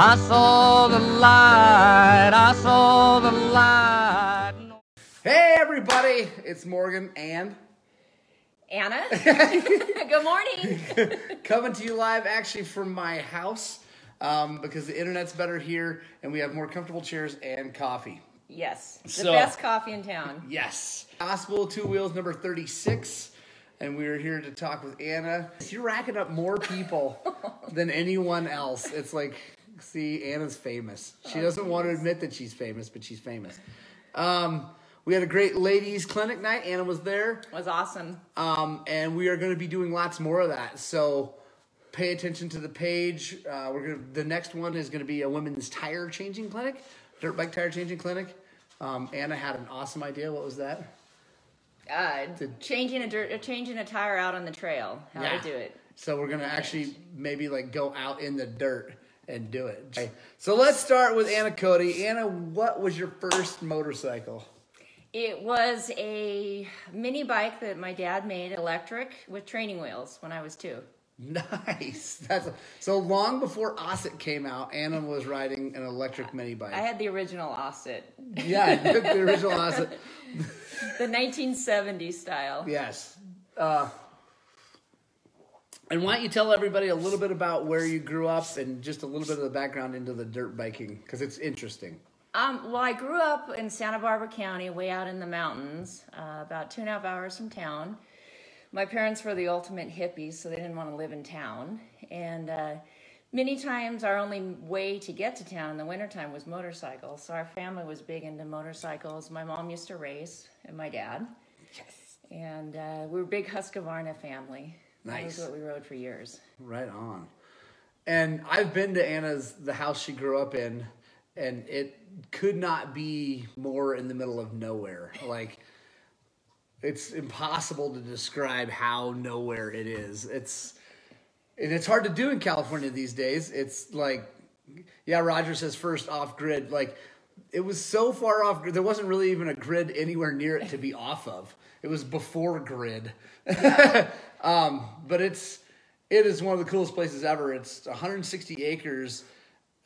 I saw the light, I saw the light. Hey everybody, it's Morgan and Anna. Good morning. coming to you live actually from my house um, because the internet's better here and we have more comfortable chairs and coffee. Yes, the So- best coffee in town. Yes. Gospel Two Wheels number 36. And we are here to talk with Anna. You're racking up more people than anyone else. It's like, see, Anna's famous. She doesn't want to admit that she's famous, but she's famous. Um, we had a great ladies' clinic night. Anna was there. It Was awesome. Um, and we are going to be doing lots more of that. So pay attention to the page. Uh, we're gonna, the next one is going to be a women's tire changing clinic, dirt bike tire changing clinic. Um, Anna had an awesome idea. What was that? Uh, changing a dirt, uh, changing a tire out on the trail. How Yeah. I do it. So we're gonna actually maybe like go out in the dirt and do it. Okay. So let's start with Anna Cody. Anna, what was your first motorcycle? It was a mini bike that my dad made, electric, with training wheels when I was two. Nice. That's so long before OSET came out. Anna was riding an electric mini bike. I had the original OSET, yeah, the original OSET. the 1970s style. Yes. Uh, and why don't you tell everybody a little bit about where you grew up and just a little bit of the background into the dirt biking because it's interesting. Um, well, I grew up in Santa Barbara County, way out in the mountains, uh, about two and a half hours from town. My parents were the ultimate hippies, so they didn't want to live in town. And uh, many times, our only way to get to town in the wintertime was motorcycles. So our family was big into motorcycles. My mom used to race, and my dad. Yes. And uh, we were a big Husqvarna family. That was what we rode for years. Right on. And I've been to Anna's the house she grew up in, and it could not be more in the middle of nowhere. Like it's impossible to describe how nowhere it is. It's and it's hard to do in California these days. It's like yeah, Roger says first off grid. Like it was so far off grid. There wasn't really even a grid anywhere near it to be off of. It was before grid. um, but it's it is one of the coolest places ever. It's 160 acres,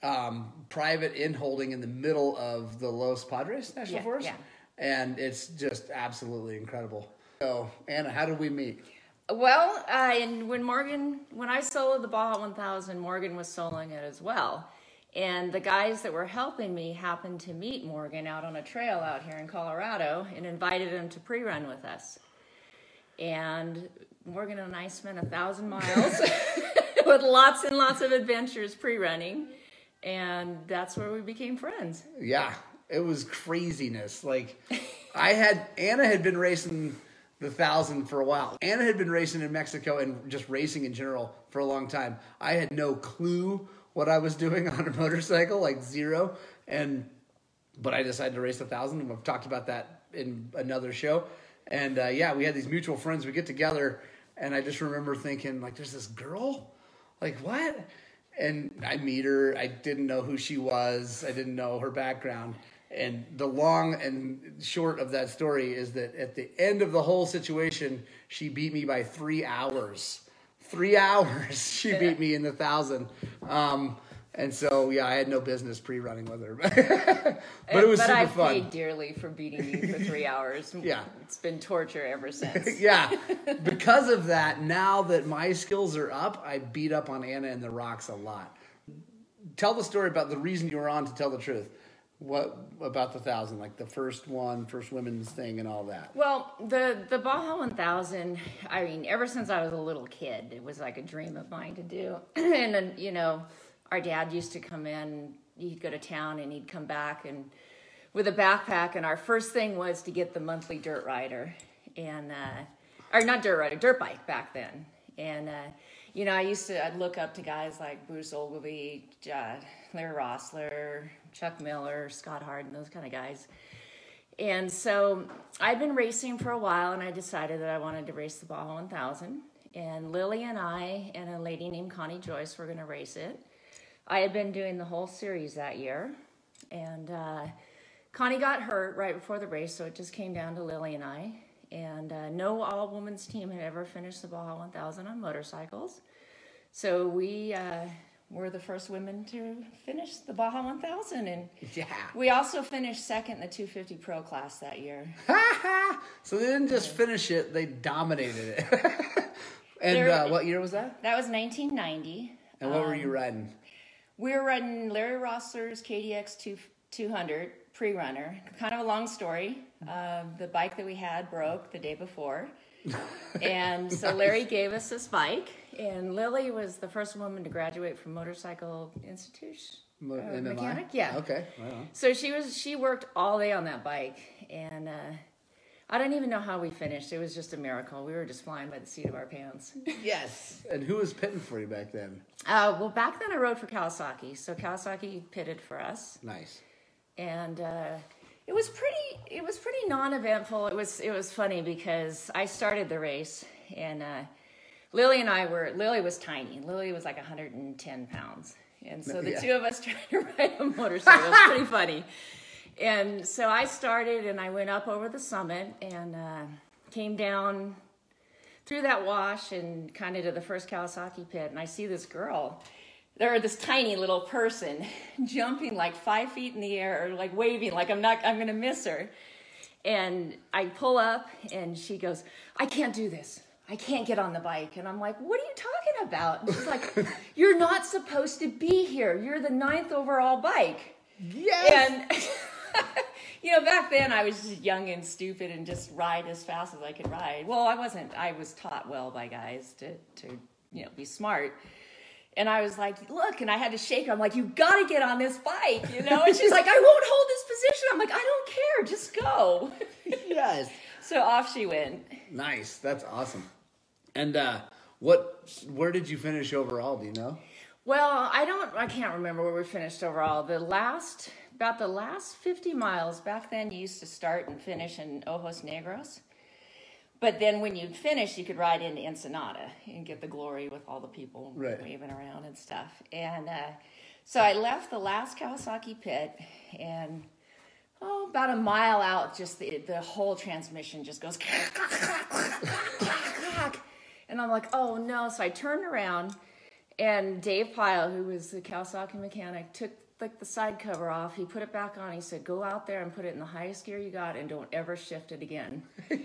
um, private in holding in the middle of the Los Padres National Yeah, Forest, yeah. and it's just absolutely incredible. So Anna, how did we meet? Well, uh, and when Morgan, when I soloed the Baja 1000, Morgan was soloing it as well. And the guys that were helping me happened to meet Morgan out on a trail out here in Colorado and invited him to pre-run with us. And Morgan and I spent a thousand miles with lots and lots of adventures pre-running. And that's where we became friends. Yeah, it was craziness. Like I had Anna had been racing the thousand for a while. Anna had been racing in Mexico and just racing in general for a long time. I had no clue what I was doing on a motorcycle, like zero. And but I decided to race a thousand, and we've talked about that in another show. And uh, yeah, we had these mutual friends. We get together, and I just remember thinking, like, there's this girl, like what? And I meet her. I didn't know who she was. I didn't know her background. And the long and short of that story is that at the end of the whole situation, she beat me by three hours. Three hours she beat me in the thousand. Um, and so yeah, I had no business pre-running with her, but it was but super I fun. paid dearly for beating you for three hours. Yeah. It's been torture ever since. yeah, because of that, now that my skills are up, I beat up on Anna and the Rocks a lot. Tell the story about the reason you were on to tell the truth. What about the thousand? Like the first one, first women's thing, and all that. Well, the the Baja 1000. I mean, ever since I was a little kid, it was like a dream of mine to do. and then, you know, our dad used to come in. He'd go to town and he'd come back and with a backpack. And our first thing was to get the monthly dirt rider, and uh, or not dirt rider, dirt bike back then. And uh, you know, I used to I'd look up to guys like Bruce Ogilvie, uh, Larry Roeseler, Chuck Miller, Scott Harden, those kind of guys. And so I'd been racing for a while, and I decided that I wanted to race the Baja 1000. And Lily and I and a lady named Connie Joyce were going to race it. I had been doing the whole series that year, and uh, Connie got hurt right before the race, so it just came down to Lily and I. And uh, no all women's team had ever finished the Baja 1000 on motorcycles. So we uh, we're the first women to finish the Baja 1000, and Yeah. we also finished second in the 250 Pro class that year. so they didn't just finish it; they dominated it. and There- uh, what year was that? That was 1990. And what were Um, you riding? We were riding Larry Roeseler's KDX 2, 200 pre-runner. Kind of a long story. Uh, the bike that we had broke the day before. And so Larry gave us this bike, and Lily was the first woman to graduate from Motorcycle Institute. Mo- uh, MMI? mechanic, yeah. Okay. Right on. So she was she worked all day on that bike, and uh, I don't even know how we finished. It was just a miracle. We were just flying by the seat of our pants. Yes. And who was pitting for you back then? Uh, well, back then I rode for Kawasaki, so Kawasaki pitted for us. Nice. and uh, it was pretty it was pretty non-eventful it was it was funny because i started the race and uh, lily and i were lily was tiny lily was like 110 pounds and so the Yeah. two of us tried to ride a motorcycle it was pretty funny and so i started and i went up over the summit and uh, came down through that wash and kind of to the first Kawasaki pit, and I see this girl, or this tiny little person, jumping like five feet in the air, or like waving, like I'm not, I'm gonna miss her. And I pull up, and she goes, "I can't do this. I can't get on the bike." And I'm like, "What are you talking about?" And she's like, "You're not supposed to be here. You're the ninth overall bike." Yes. And you know, back then I was just young and stupid and just ride as fast as I could ride. Well, I wasn't. I was taught well by guys to to you know be smart. And I was like, look, and I had to shake her. I'm like, you got to get on this bike, you know? And she's like, I won't hold this position. I'm like, I don't care, just go. yes. So off she went. Nice. That's awesome. And uh, what? Where did you finish overall? Do you know? Well, I don't, I can't remember where we finished overall. The last, about the last 50 miles, back then you used to start and finish in Ojos Negros. But then when you'd finish, you could ride into Ensenada and get the glory with all the people Right. waving around and stuff. And uh, so I left the last Kawasaki pit and oh, about a mile out, just the, the whole transmission just goes and I'm like, oh no. So I turned around and Dave Pyle, who was the Kawasaki mechanic, took like the side cover off. He put it back on. He said, "Go out there and put it in the highest gear you got, and don't ever shift it again."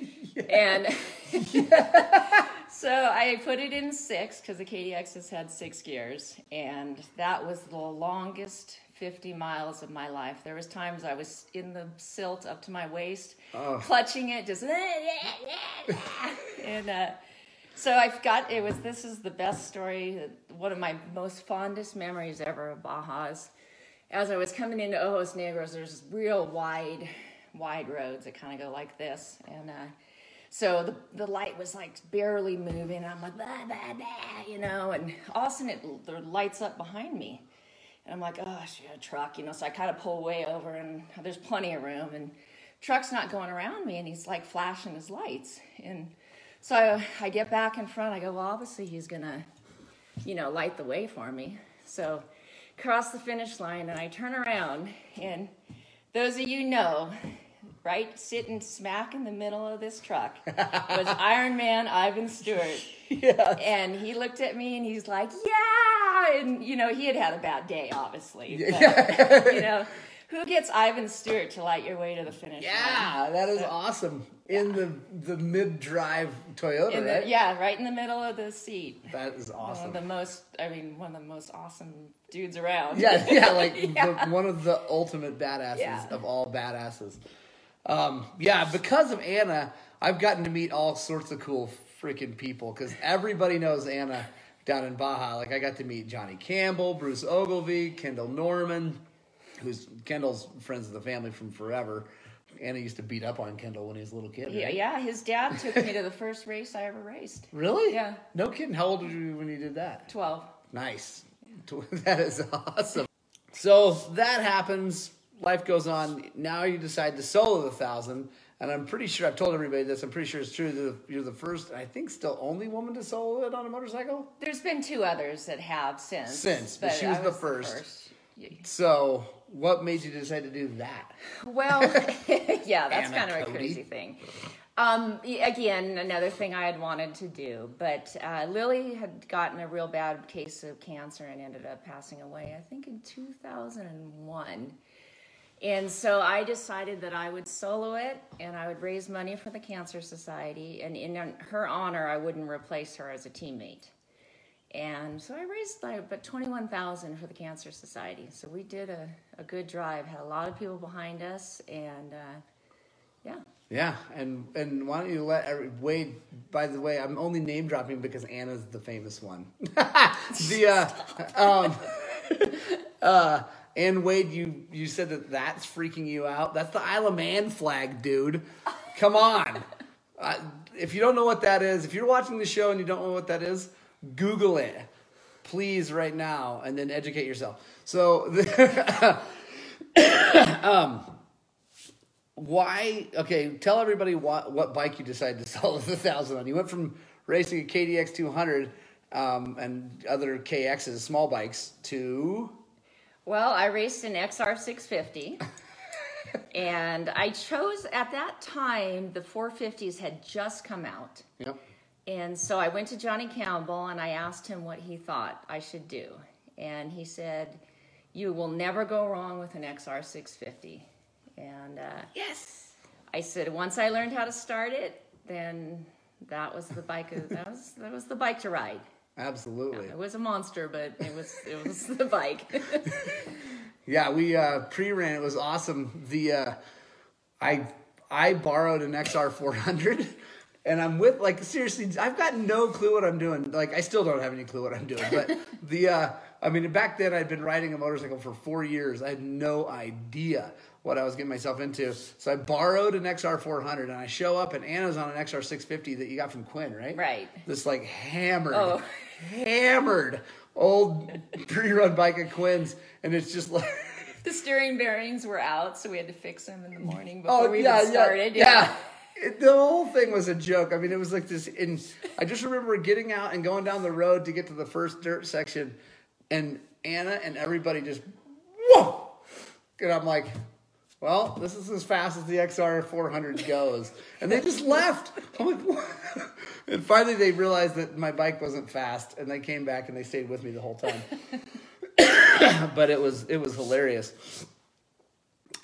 And so I put it in six because the KDX has had six gears, and that was the longest 50 miles of my life. There was times I was in the silt up to my waist, clutching it, just and. uh so I've got it was this is the best story, one of my most fondest memories ever of Baja's. As I was coming into Ojos Negros, there's real wide, wide roads that kind of go like this, and uh, so the the light was like barely moving. I'm like, you know, and all of a sudden it the lights up behind me, and I'm like, oh, she got a truck, you know. So I kind of pull way over, and there's plenty of room, and truck's not going around me, and he's like flashing his lights, and so I, get back in front. I go, well, obviously he's gonna, you know, light the way for me. So cross the finish line, and I turn around, and those of you know, right, sitting smack in the middle of this truck was Iron Man Ivan Stewart. Yeah. And he looked at me and he's like, yeah. And, you know, he had had a bad day, obviously. But, you know, who gets Ivan Stewart to light your way to the finish line? Yeah, that is awesome. In the the mid drive Toyota, the, right? yeah, right in the middle of the seat. That is One awesome. of the most, I mean, one of the most awesome dudes around. Yeah, yeah, like Yeah. The, one of the ultimate badasses Yeah. of all badasses. Um, yeah, because of Anna, I've gotten to meet all sorts of cool freaking people because everybody knows Anna down in Baja. Like I got to meet Johnny Campbell, Bruce Ogilvie, Kendall Norman, who's Kendall's friends of the family from forever. Anna used to beat up on Kendall when he was a little kid. Yeah, right? yeah, his dad took me to the first race I ever raced. Really? Yeah. No kidding. How old were you when you did that? 12. Nice. That is awesome. So that happens. Life goes on. Now you decide to solo the thousand, and I'm pretty sure I've told everybody this. I'm pretty sure it's true. That you're the first, I think, still only woman to solo it on a motorcycle. There's been two others that have since. Since, but she was I the first. Yeah. So, what made you decide to do that? Well, yeah, that's Anna kind of a crazy thing. Um, again, another thing I had wanted to do, but uh, Lily had gotten a real bad case of cancer and ended up passing away, I think in 2001. And so I decided that I would solo it and I would raise money for the Cancer Society. And in her honor, I wouldn't replace her as a teammate. And so I raised like about 21,000 for the Cancer Society. So we did a, a good drive, had a lot of people behind us, and uh, yeah. Yeah, and and why don't you let every- Wade? By the way, I'm only name dropping because Anna's the famous one. the uh, um, uh, and Wade, you you said that that's freaking you out. That's the Isle of Man flag, dude. Come on. Uh, if you don't know what that is, if you're watching the show and you don't know what that is, Google it, please, right now, and then educate yourself. So. why okay tell everybody what, what bike you decided to sell the thousand on you went from racing a kdx 200 um, and other kx's small bikes to Well, I raced an XR 650. and I chose at that time the 450s had just come out. yep And so I went to Johnny Campbell and I asked him what he thought I should do. And he said, You will never go wrong with an XR 650. And uh, yes I said, Once I learned how to start it, then that was the bike. That was that was the bike to ride. absolutely It was a monster, but it was it was the bike. yeah we uh, pre-ran it was awesome the uh, i i borrowed an xr 400 and i'm with like seriously i've got no clue what i'm doing like i still don't have any clue what i'm doing but the uh i mean back then i'd been riding a motorcycle for four years i had no idea what i was getting myself into so i borrowed an xr 400 and i show up and anna's on an xr 650 that you got from quinn right Right. this like hammered Oh. hammered old pre-run bike at quinn's and it's just like The steering bearings were out, so we had to fix them in the morning Oh before we yeah, even started. yeah, yeah. It- the whole thing was a joke. I mean, it was like this. And I just remember getting out and going down the road to get to the first dirt section, and Anna and everybody just whoa, and I'm like, well, this is as fast as the XR 400 goes, and they just left. I'm like, what? And finally, they realized that my bike wasn't fast, and they came back and they stayed with me the whole time. but it was it was hilarious.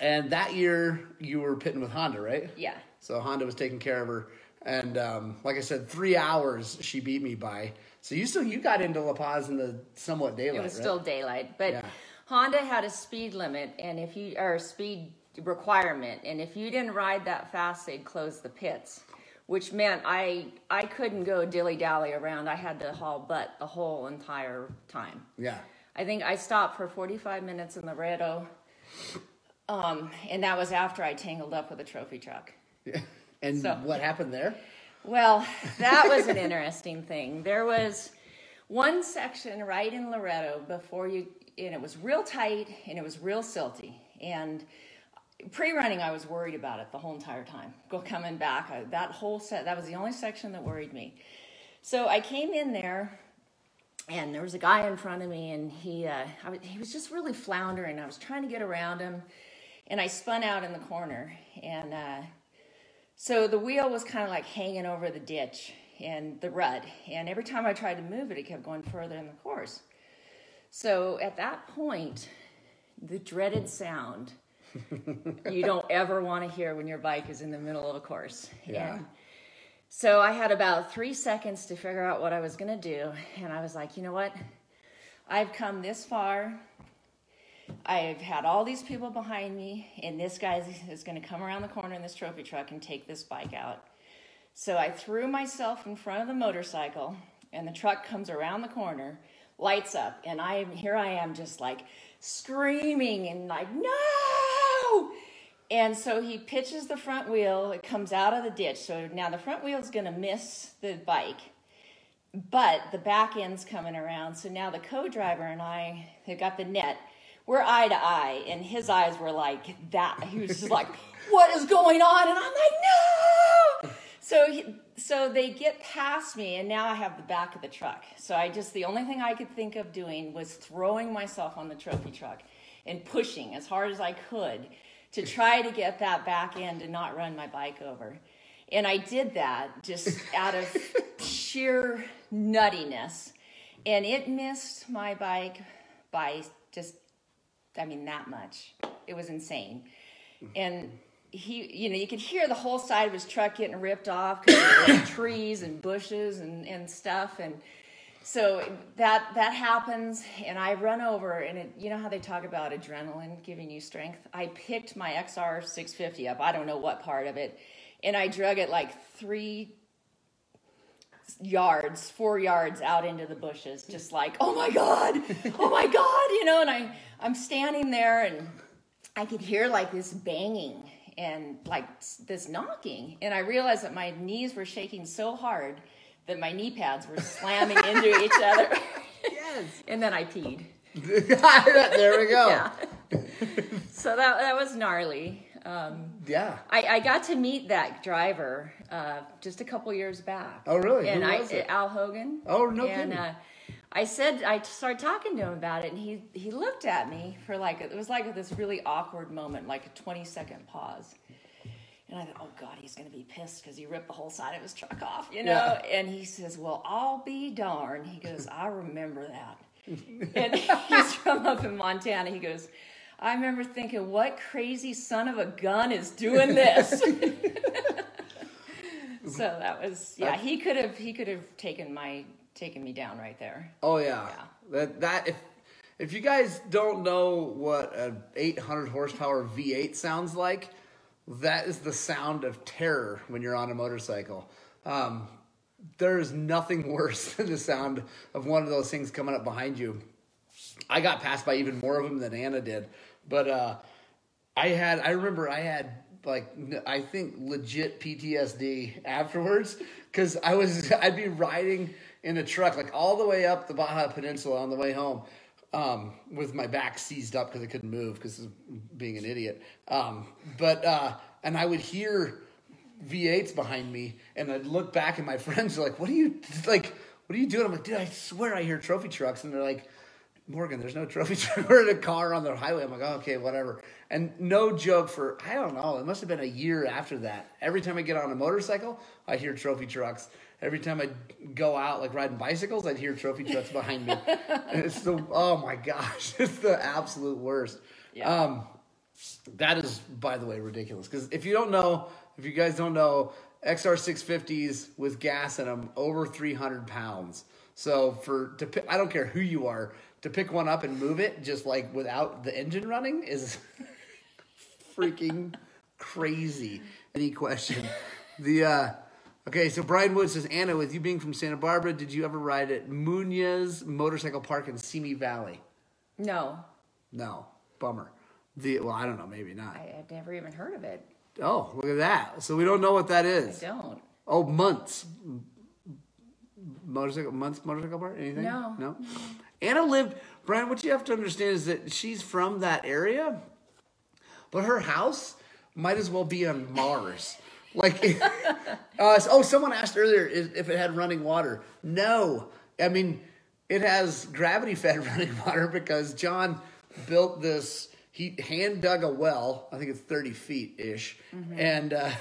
And that year, you were pitting with Honda, right? Yeah. So Honda was taking care of her, and um, like I said, three hours she beat me by. So you still you got into La Paz in the somewhat daylight, It was right? still daylight, but Yeah. Honda had a speed limit, and if you or a speed requirement, and if you didn't ride that fast, they'd close the pits, which meant I I couldn't go dilly dally around. I had to haul butt the whole entire time. yeah. I think I stopped for 45 minutes in Loreto, um, and that was after I tangled up with a trophy truck. And So- what happened there? Well, that was an interesting thing. There was one section right in Loreto before you, and it was real tight and it was real silty. And pre-running, I was worried about it the whole entire time. Go coming back, I, that whole set, that was the only section that worried me. So I came in there, and there was a guy in front of me, and he uh, I was, he was just really floundering. I was trying to get around him, and I spun out in the corner, and. Uh, so the wheel was kind of like hanging over the ditch and the rut. And every time I tried to move it, it kept going further in the course. So at that point, the dreaded sound you don't ever want to hear when your bike is in the middle of a course. Yeah. And so I had about three seconds to figure out what I was going to do. And I was like, you know what? I've come this far. I've had all these people behind me, and this guy is going to come around the corner in this trophy truck and take this bike out. So I threw myself in front of the motorcycle, and the truck comes around the corner, lights up, and I here I am just like screaming and like no. And so he pitches the front wheel. It comes out of the ditch. So now the front wheel is going to miss the bike, but the back end's coming around. So now the co-driver and I have got the net. We're eye to eye, and his eyes were like that. He was just like, "What is going on?" And I'm like, "No!" So, he, so they get past me, and now I have the back of the truck. So I just the only thing I could think of doing was throwing myself on the trophy truck and pushing as hard as I could to try to get that back end and not run my bike over. And I did that just out of sheer nuttiness. And it missed my bike by just, I mean, that much. It was insane. And he, you know, you could hear the whole side of his truck getting ripped off because of trees and bushes and, and stuff. And so that that happens, and I run over, and it, you know how they talk about adrenaline giving you strength. I picked my XR 650 up. I don't know what part of it, and I drug it like three yards, four yards out into the bushes, just like, oh my god, oh my god, you know. And I I'm standing there, and I could hear like this banging and like this knocking, and I realized that my knees were shaking so hard that my knee pads were slamming into each other. Yes. and then I peed. there we go. Yeah. so that that was gnarly. Um, Yeah. I, I got to meet that driver uh, just a couple years back. Oh, really? And Who I, was it? Al Hogan. Oh, no And kidding. uh, I said I started talking to him about it, and he he looked at me for like it was like this really awkward moment, like a twenty second pause. And I thought, oh God, he's going to be pissed because he ripped the whole side of his truck off, you know? Yeah. And he says, well, I'll be darned. He goes, I remember that. and he's from up in Montana. He goes, I remember thinking, what crazy son of a gun is doing this? so that was, yeah, he could have, he could have taken my, taken me down right there. Oh yeah. Yeah. That that if if you guys don't know what an 800 horsepower V8 sounds like, that is the sound of terror when you're on a motorcycle. Um, there is nothing worse than the sound of one of those things coming up behind you. I got passed by even more of them than Anna did, but uh, I had I remember I had like I think legit PTSD afterwards because I was I'd be riding in a truck like all the way up the Baja Peninsula on the way home um, with my back seized up because I couldn't move because of being an idiot. Um, but uh, and I would hear V8s behind me, and I'd look back, and my friends are like, "What are you like? What are you doing?" I'm like, "Dude, I swear I hear trophy trucks," and they're like. Morgan, there's no trophy truck. We're in a car on the highway. I'm like, oh, okay, whatever. And no joke for I don't know. It must have been a year after that. Every time I get on a motorcycle, I hear trophy trucks. Every time I go out like riding bicycles, I'd hear trophy trucks behind me. And it's the oh my gosh, it's the absolute worst. Yeah. Um, that is, by the way, ridiculous. Because if you don't know, if you guys don't know, XR 650s with gas in them over 300 pounds. So for to I don't care who you are, to pick one up and move it just like without the engine running is freaking crazy. Any question? The uh, okay, so Brian Wood says Anna, with you being from Santa Barbara, did you ever ride at Munoz Motorcycle Park in Simi Valley? No, No, bummer. The well, I don't know, maybe not. I had never even heard of it. Oh, look at that. So we don't know what that is. I don't. Oh, months. Motorcycle months motorcycle park? Anything? No. No. Anna lived Brian, what you have to understand is that she's from that area, but her house might as well be on Mars. Like uh, oh, someone asked earlier if it had running water. No. I mean, it has gravity fed running water because John built this he hand dug a well, I think it's 30 feet ish, and uh,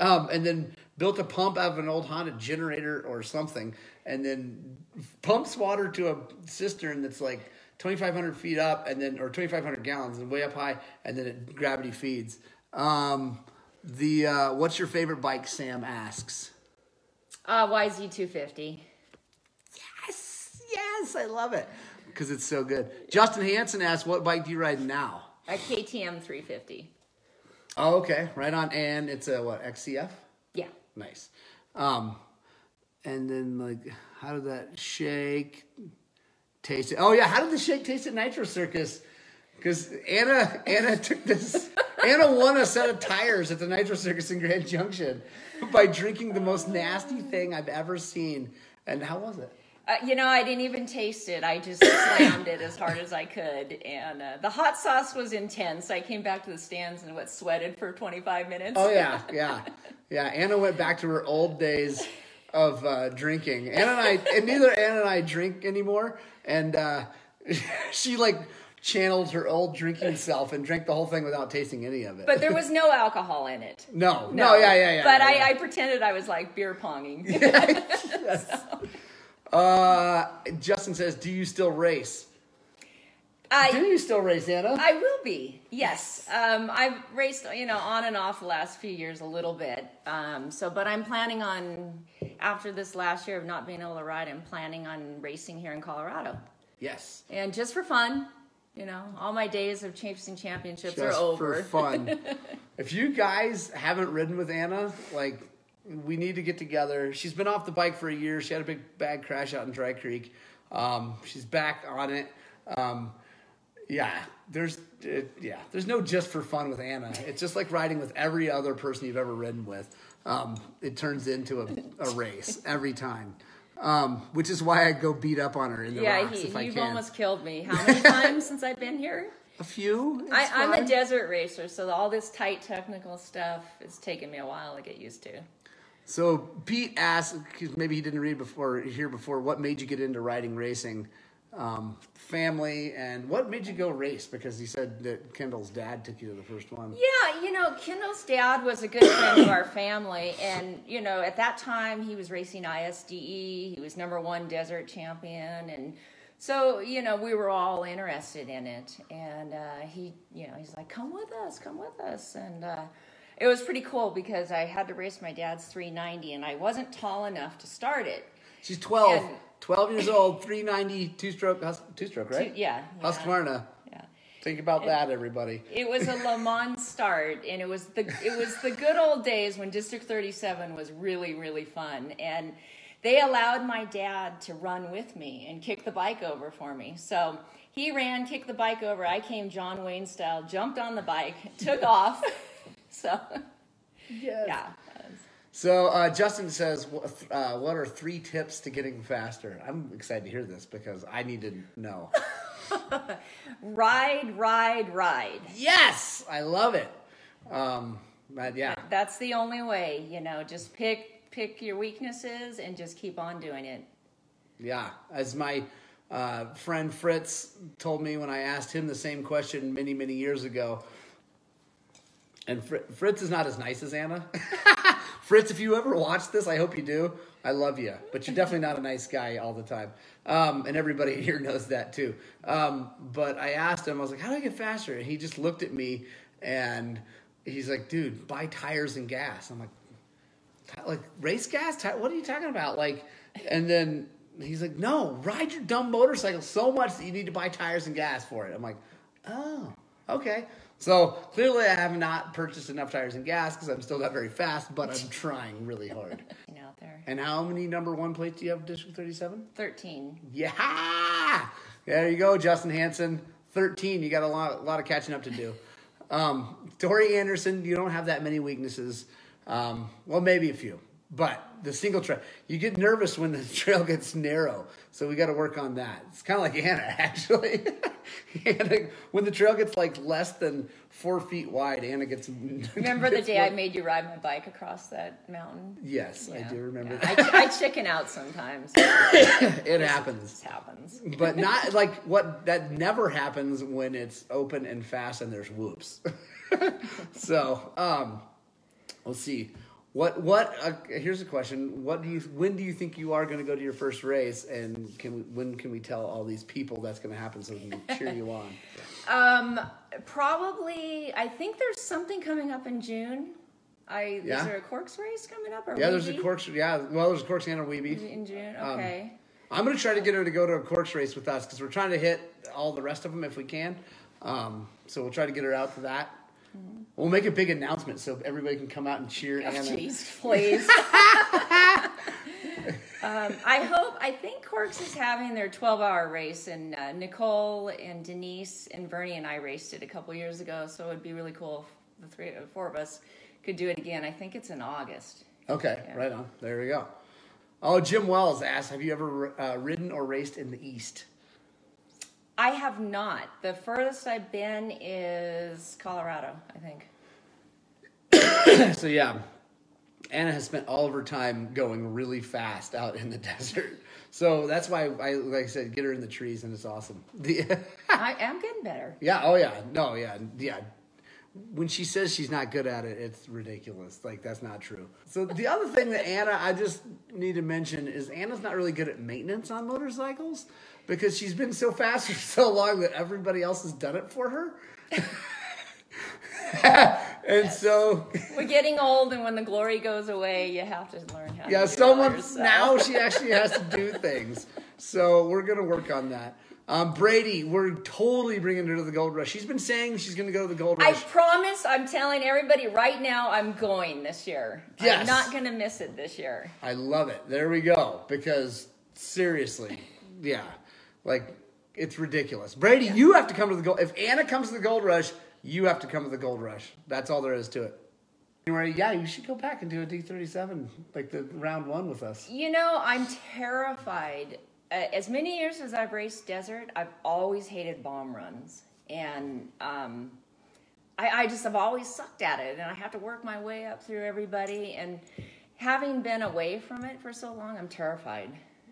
um, and then built a pump out of an old Honda generator or something, and then pumps water to a cistern that's like 2,500 feet up, and then or 2,500 gallons and way up high, and then it gravity feeds. Um, the uh, what's your favorite bike? Sam asks. Uh, YZ250. Yes, yes, I love it because it's so good. Justin Hansen asks, "What bike do you ride now?" A KTM 350. Oh, okay, right on. And it's a what XCF? Nice. Um, and then like, how did that shake taste? It? Oh yeah, how did the shake taste at Nitro Circus? Because Anna Anna took this. Anna won a set of tires at the Nitro Circus in Grand Junction by drinking the most nasty thing I've ever seen. And how was it? Uh, you know, I didn't even taste it. I just slammed it as hard as I could, and uh, the hot sauce was intense. I came back to the stands and what sweated for 25 minutes. Oh yeah, yeah, yeah. Anna went back to her old days of uh, drinking. Anna and I, and neither Anna and I drink anymore. And uh, she like channeled her old drinking self and drank the whole thing without tasting any of it. But there was no alcohol in it. no, no, yeah, yeah, yeah. But yeah, I, yeah. I pretended I was like beer ponging. Uh, Justin says, "Do you still race? Do you still race, Anna? I will be. Yes. Um, I've raced, you know, on and off the last few years a little bit. Um, so, but I'm planning on after this last year of not being able to ride, I'm planning on racing here in Colorado, yes. and just for fun. You know, all my days of chasing championships are over. for fun. if you guys haven't ridden with Anna, like we need to get together. She's been off the bike for a year. She had a big bad crash out in Dry Creek. Um, she's back on it. Yeah, there's uh, yeah, there's no just for fun with Anna. It's just like riding with every other person you've ever ridden with. Um, it turns into a, a race every time. Um, which is why I go beat up on her in the yeah, rocks he, if I you've can. almost killed me. How many times since I've been here? a few. It's I, I'm a desert racer, so all this tight technical stuff is taking me a while to get used to. So Pete asked, maybe he didn't read before here before, what made you get into riding racing? Um, family and what made you go race? Because he said that Kendall's dad took you to the first one. Yeah, you know, Kendall's dad was a good friend of our family, and you know, at that time he was racing ISDE. He was number one desert champion, and so you know, we were all interested in it. And uh, he, you know, he's like, "Come with us, come with us," and. Uh, it was pretty cool because I had to race my dad's 390 and I wasn't tall enough to start it. She's 12, And- 12 years old, 390, two stroke, hus- two stroke, right? Two- yeah, yeah. Husqvarna. Yeah. Think about that, everybody. It was a Le Mans start, and it was the it was the good old days when District 37 was really really fun, and they allowed my dad to run with me and kick the bike over for me. So he ran, kicked the bike over. I came John Wayne style, jumped on the bike, took off. So yeah, So uh, Justin says, uh, "What are three tips to getting faster?" I'm excited to hear this because I need to know. ride, ride, ride. yes, I love it. Um, but yeah, That's the only way, you know. Just pick pick your weaknesses and just keep on doing it. Yeah, as my uh, friend Fritz told me when I asked him the same question many, many years ago. And Fr- Fritz is not as nice as Anna. Fritz, if you ever watch this, I hope you do. I love you, but you're definitely not a nice guy all the time. Um, and everybody here knows that too. Um, but I asked him, I was like, how do I get faster? And he just looked at me and he's like, dude, buy tires and gas. I'm like, like race gas what are you talking about like and then he's like no ride your dumb motorcycle so much that you need to buy tires and gas for it i'm like oh okay so clearly i have not purchased enough tires and gas because i'm still not very fast but i'm trying really hard. Out there. and how many number one plates do you have district 37 Thirteen. yeah! There you go justin hanson. 13 you got a lot, a lot of catching up to do. Um, tori anderson you don't have that many weaknesses. Um, well maybe a few but the single trail you get nervous when the trail gets narrow so we got to work on that. It's kind of like anna actually anna, when the trail gets like less than four feet wide anna gets Remember the day I made you ride my bike across that mountain? yes i do remember Yeah. that I, I chicken out sometimes. It it happens just happens. but not like what that never happens when it's open and fast and there's whoops. so, um, let's see. What what? Uh, here's a question. What do you? When do you think you are going to go to your first race? And can we? When can we tell all these people that's going to happen so we can cheer you on? Um, probably. I think there's something coming up in June. I Yeah? is there a corks race coming up? Or Yeah, there's a corks. Yeah, well, there's a corks and a weeby. in June. Um, Okay. I'm going to try to get her to go to a corks race with us because we're trying to hit all the rest of them if we can. Um, so we'll try to get her out to that. We'll make a big announcement so everybody can come out and cheer Oh, Anna. Jeez, please. um, I hope. I think Corks is having their 12-hour race, and uh, Nicole and Denise and Vernie and I raced it a couple years ago. So it would be really cool if the three, uh, four of us could do it again. I think it's in August. Okay, Yeah. right on. There we go. Oh, Jim Wells asked, "Have you ever uh, ridden or raced in the East?" I have not. The furthest I've been is Colorado. I think. so yeah, Anna has spent all of her time going really fast out in the desert. So that's why I, like I said, get her in the trees and it's awesome. The, I am getting better. yeah, oh yeah, no, yeah, yeah. When she says she's not good at it, it's ridiculous. Like that's not true. So the other thing that Anna, I just need to mention is Anna's not really good at maintenance on motorcycles because she's been so fast for so long that everybody else has done it for her. and so We're getting old, and when the glory goes away, you have to learn how. yeah, to do someone now she actually has to do things. So we're gonna work on that. Um, Brady, we're totally bringing her to the Gold Rush. She's been saying she's gonna go to the Gold rush. I promise. I'm telling everybody right now. I'm going this year. Yes. I'm not going to miss it this year. I love it. There we go. Because seriously, yeah, like it's ridiculous. Brady, you have to come to the gold. If Anna comes to the Gold Rush, you have to come to the Gold Rush. That's all there is to it. Anyway, yeah, you should go back and do a D thirty seven, like the round one with us. You know, I'm terrified. Uh, as many years as I've raced desert, I've always hated bomb runs, and um, I, I just have always sucked at it, and I have to work my way up through everybody. And having been away from it for so long, I'm terrified.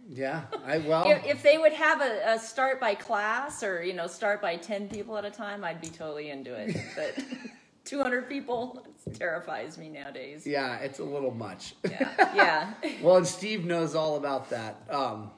Yeah, I well. If, if they would have a, a start by class, or you know, start by ten people at a time, I'd be totally into it. But 200 people terrifies me nowadays. yeah, it's a little much. Yeah, yeah. Well, and Steve knows all about that. Um,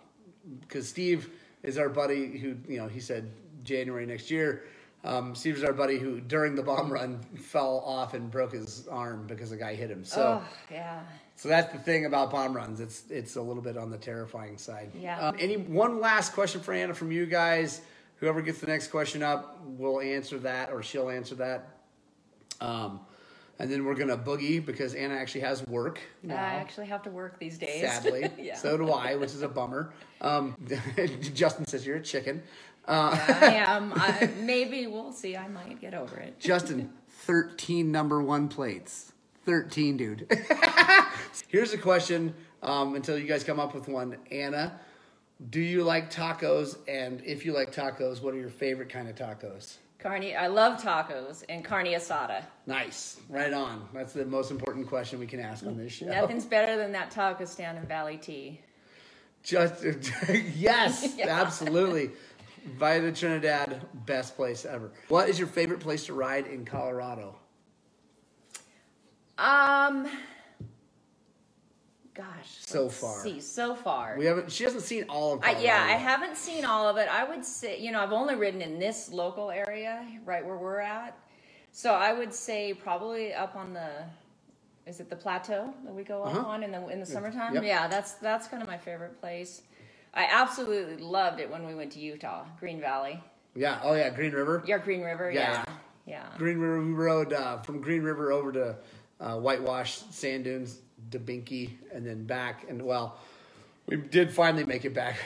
because Steve is our buddy who, you know, he said January next year. Um, Steve is our buddy who, during the bomb run, fell off and broke his arm because a guy hit him. So, oh, yeah. so that's the thing about bomb runs. It's it's a little bit on the terrifying side. Yeah. Um, any one last question for Anna from you guys? Whoever gets the next question up will answer that, or she'll answer that. Um, and then we're gonna boogie because Anna actually has work now I actually have to work these days. sadly. yeah. So do I, which is a bummer. Um, Justin says you're a chicken. Yeah, I am. I, maybe we'll see. I might get over it. Justin, 13 number one plates. 13, dude. Here's a question um, until you guys come up with one. Anna, do you like tacos? And if you like tacos, what are your favorite kind of tacos? Carne, I love tacos and carne asada. Nice. Right on. That's the most important question we can ask on this show. Nothing's better than that taco stand in Valley T. Just yes, Yeah. absolutely. Vita Trinidad, best place ever. What is your favorite place to ride in Colorado? Um, gosh. So far. See, so far. We haven't. She hasn't seen all of. I, Colorado. yeah, I haven't seen all of it. I would say, you know, I've only ridden in this local area, right where we're at. So I would say probably up on the, is it the plateau that we go Uh-huh. up on in the in the summertime? Yep. Yeah, that's that's kind of my favorite place. I absolutely loved it when we went to Utah, Green Valley. Yeah. Oh yeah, Green River. Yeah, Green River. Yeah. Yeah, yeah. Green River. We rode uh, from Green River over to uh, Whitewash Sand Dunes, Dubinky, and then back. And well, we did finally make it back.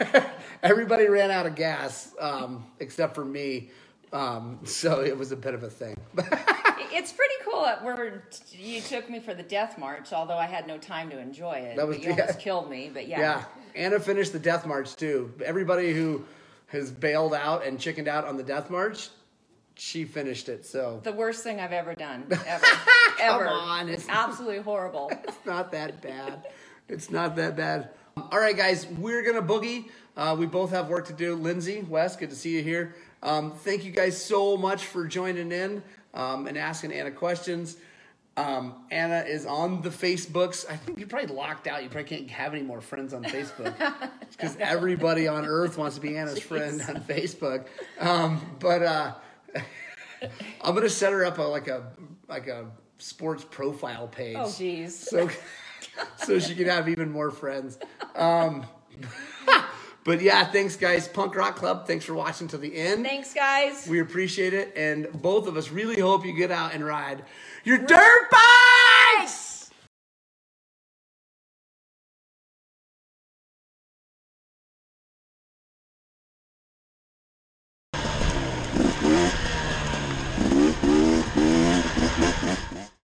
Everybody ran out of gas um, except for me, um, so it was a bit of a thing. It's pretty cool at where you took me for the death march, although I had no time to enjoy it. That was- you almost yeah. killed me. But yeah. Yeah, Anna finished the death march too. Everybody who has bailed out and chickened out on the death march, she finished it. So The worst thing I've ever done. Ever. ever. on, it's- absolutely horrible. it's not that bad. It's not that bad. All right, guys, we're gonna boogie. Uh, we both have work to do. Lindsay, Wes, good to see you here. Um, thank you guys so much for joining in um, and asking Anna questions. Um, Anna is on the Facebooks. I think you're probably locked out. You probably can't have any more friends on Facebook because everybody on Earth wants to be Anna's friend on Facebook. Um, but uh, I'm gonna set her up a, like a like a sports profile page. Oh, jeez. So so she can have even more friends. Um, but yeah, thanks guys. Punk Rock Club. Thanks for watching to the end. Thanks, guys. We appreciate it, and both of us really hope you get out and ride your dirt bikes.